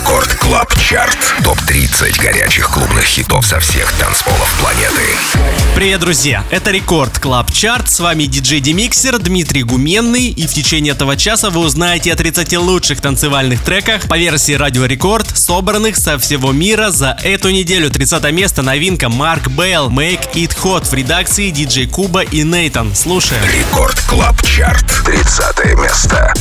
Record Club Chart. Топ-30 горячих клубных хитов со всех танцполов планеты. Привет, друзья! Это Record Club Chart. С вами диджей De Mixer Дмитрий Гуменный. И в течение этого часа вы узнаете о 30 лучших танцевальных треках по версии Радио Рекорд, собранных со всего мира за эту неделю. 30 место новинка Mark Bale Make It Hot в редакции диджей Kuba и Neitan. Слушаем. Record Club Chart. 30 место.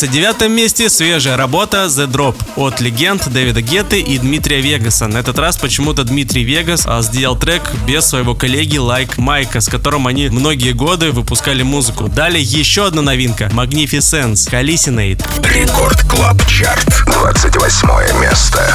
29 месте свежая работа The Drop от легенд Дэвида Гетты и Дмитрия Вегаса. На этот раз почему-то Дмитрий Вегас а, сделал трек без своего коллеги Like Mike а, с которым они многие годы выпускали музыку. Далее еще одна новинка Magnificence Hallucinate. Record Club Chart 28 место.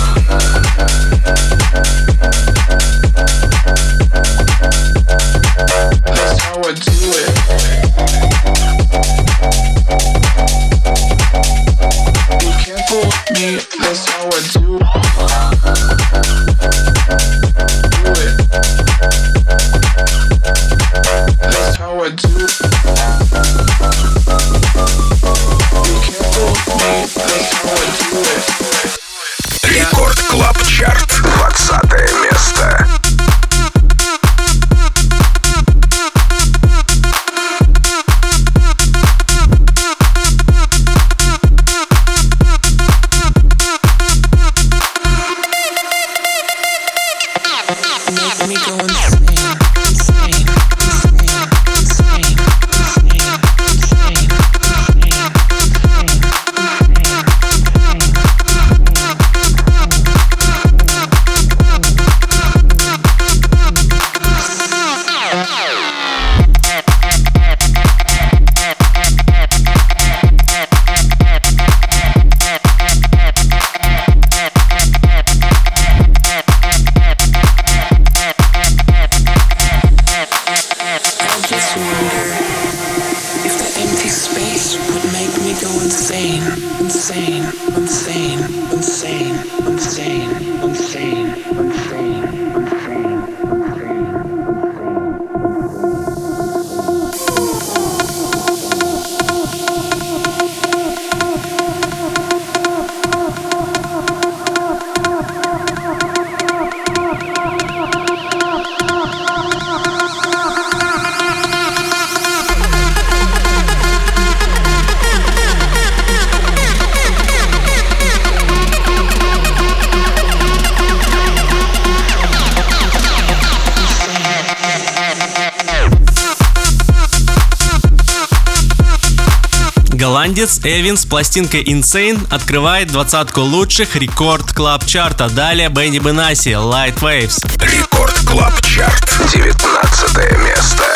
Эвин с пластинкой Insane открывает двадцатку лучших рекорд клаб чарта. Далее Бенни Бенаси, Light Waves. Рекорд клаб чарт, 19 место.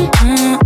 mm-hmm.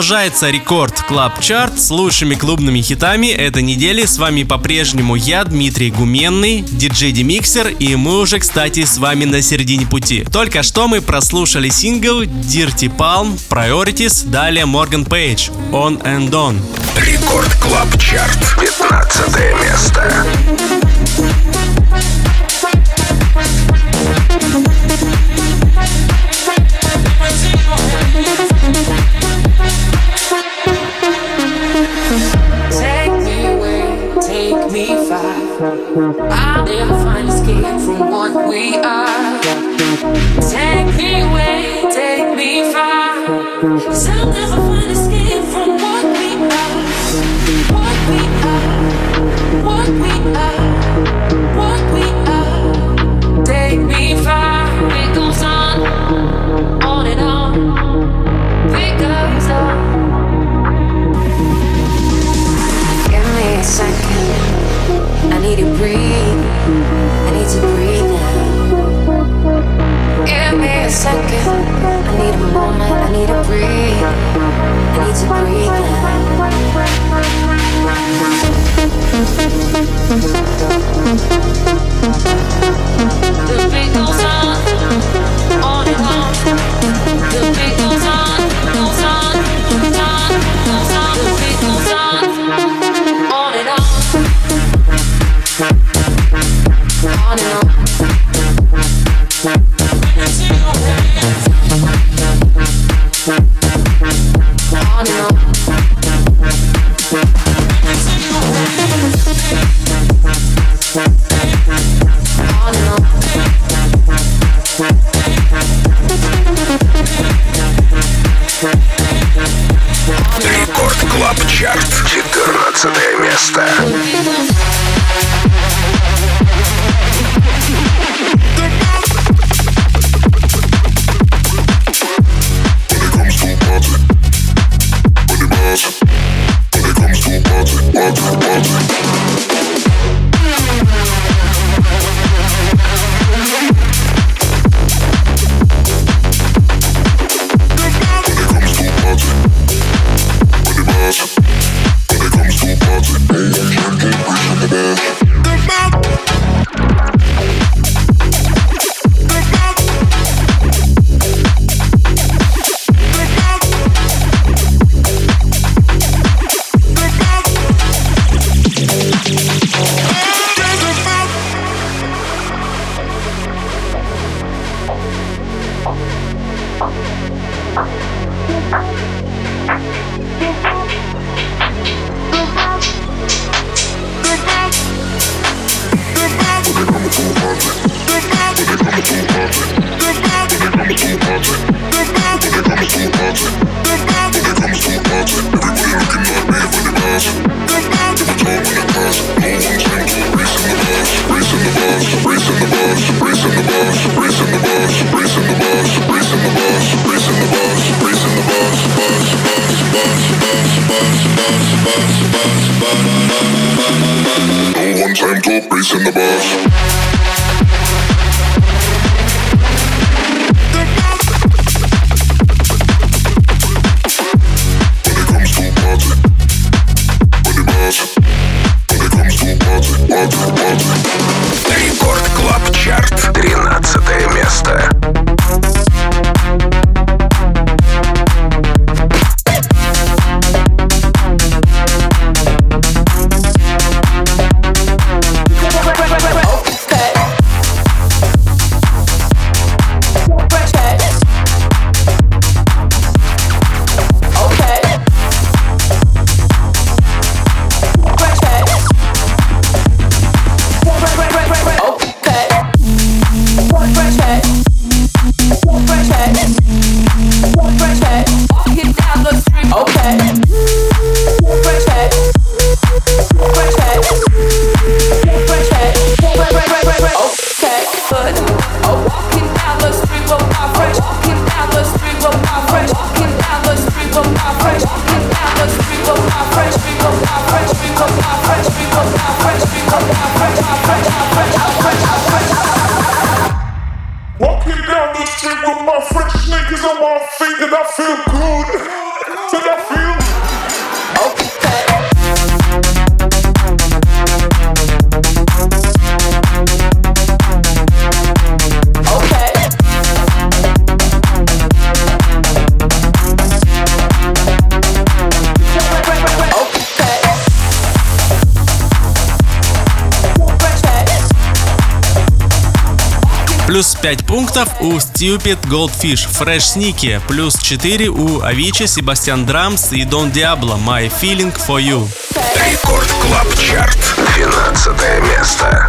Продолжается Record Club Chart с лучшими клубными хитами этой недели. С вами по-прежнему я, Дмитрий Гуменный, диджей De Mixer, и мы уже, кстати, с вами на середине пути. Только что мы прослушали сингл Dirty Palm, Priorities, далее Morgan Page, On and On. Record Club Chart. 15 место. I'll never find escape from what we are. Take me away, take me far. I'll never find escape from what we are. What we are, what we are, need to breathe. I need to breathe now. Give me a second. I need a moment. I need to breathe. I need to breathe The beat goes on No one time to race in the bus. Плюс 5 пунктов у Stupid Goldfish, Fresh Sneaky. Плюс 4 у Avicii, Sebastien Drums и Don Diablo, My Feeling For You. Record Club Chart. 12 место.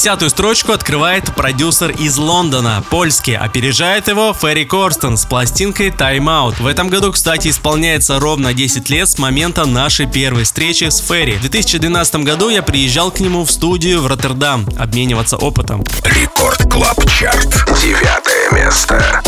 Десятую строчку открывает продюсер из Лондона, польский. Опережает его Ferry Corsten с пластинкой Time Out. В этом году, кстати, исполняется ровно 10 лет с момента нашей первой встречи с Ферри. В 2012 году я приезжал к нему в студию в Роттердам обмениваться опытом. Record Club Chart. Девятое место.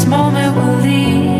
This moment will lead.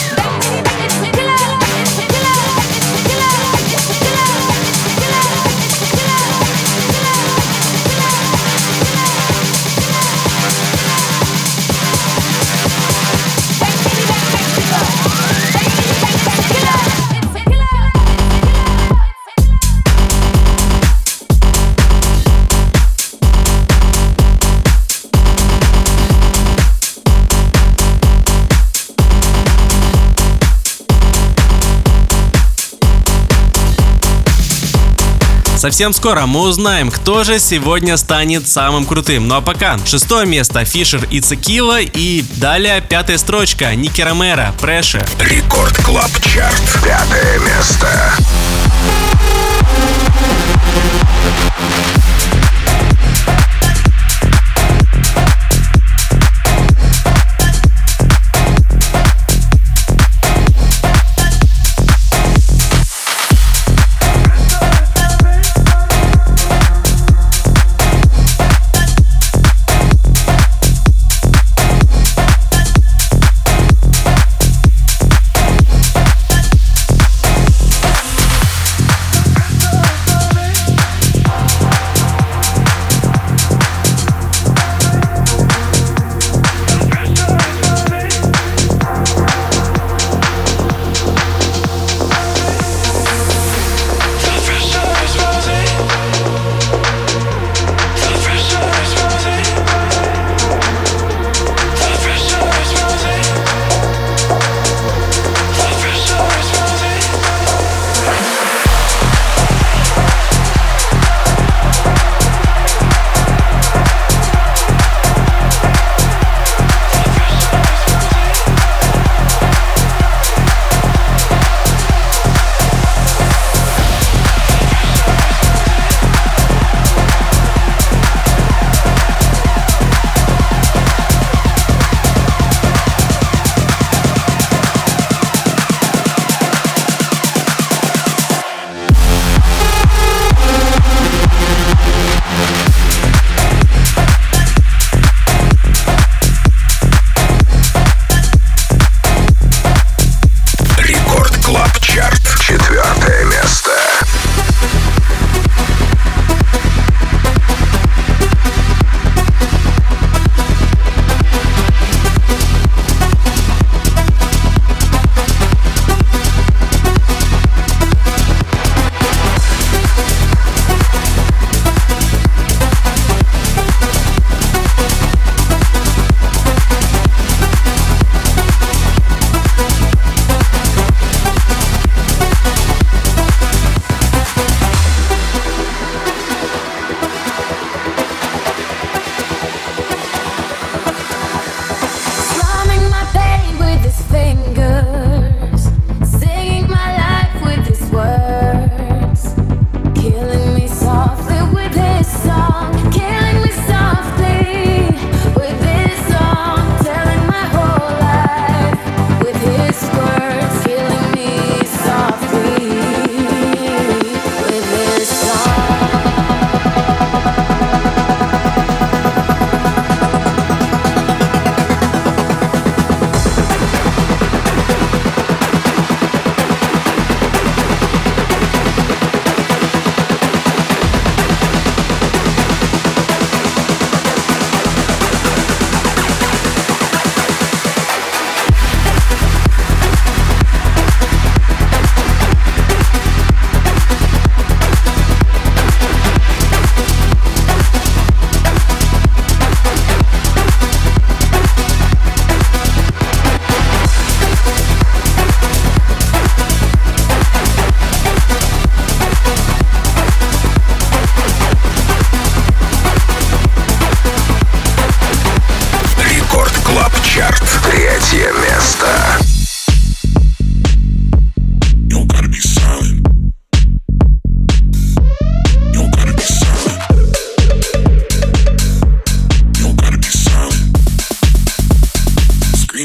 Совсем скоро мы узнаем, кто же сегодня станет самым крутым. Ну а пока, шестое место Fisher, It's A Killa и далее пятая строчка Nicky Romero, Pressure. Record Club Chart. Пятое место.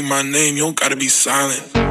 My name, you don't gotta be silent.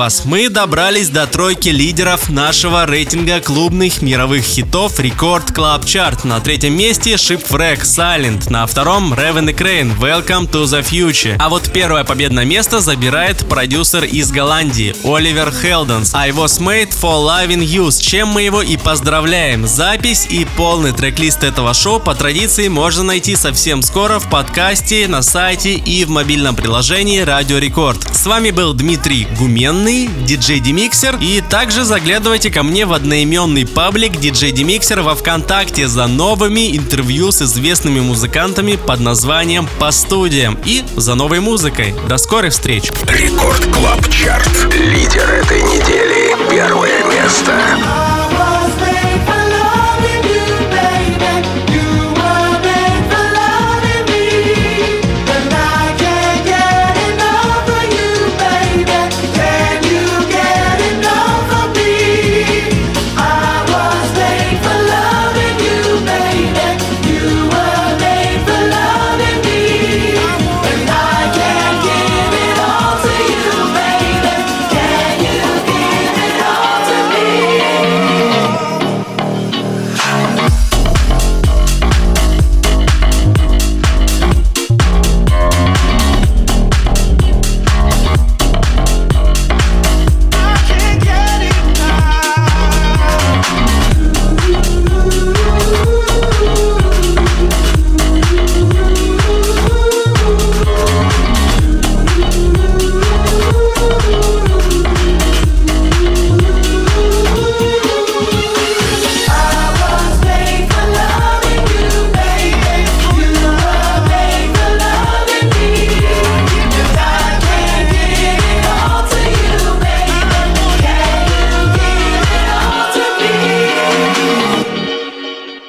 Вас! Мы добрались до тройки лидеров нашего рейтинга клубных мировых хитов Рекорд Club Chart. На третьем месте Shipwreck Silent, на втором Raven и Crane Welcome to the Future. А вот первое победное место забирает продюсер из Голландии Оливер Хелденс I was made for loving you, с чем мы его и поздравляем. Запись и полный трек-лист этого шоу по традиции можно найти совсем скоро в подкасте, на сайте и в мобильном приложении Радио Рекорд. С вами был Дмитрий Гуменный, диджей DeMixer. И также заглядывайте ко мне в одноименный паблик диджей DeMixer во Вконтакте за новыми интервью с известными музыкантами под названием «По студиям» и за новой музыкой. До скорых встреч! Record Club Chart. Лидер этой недели. Первое место.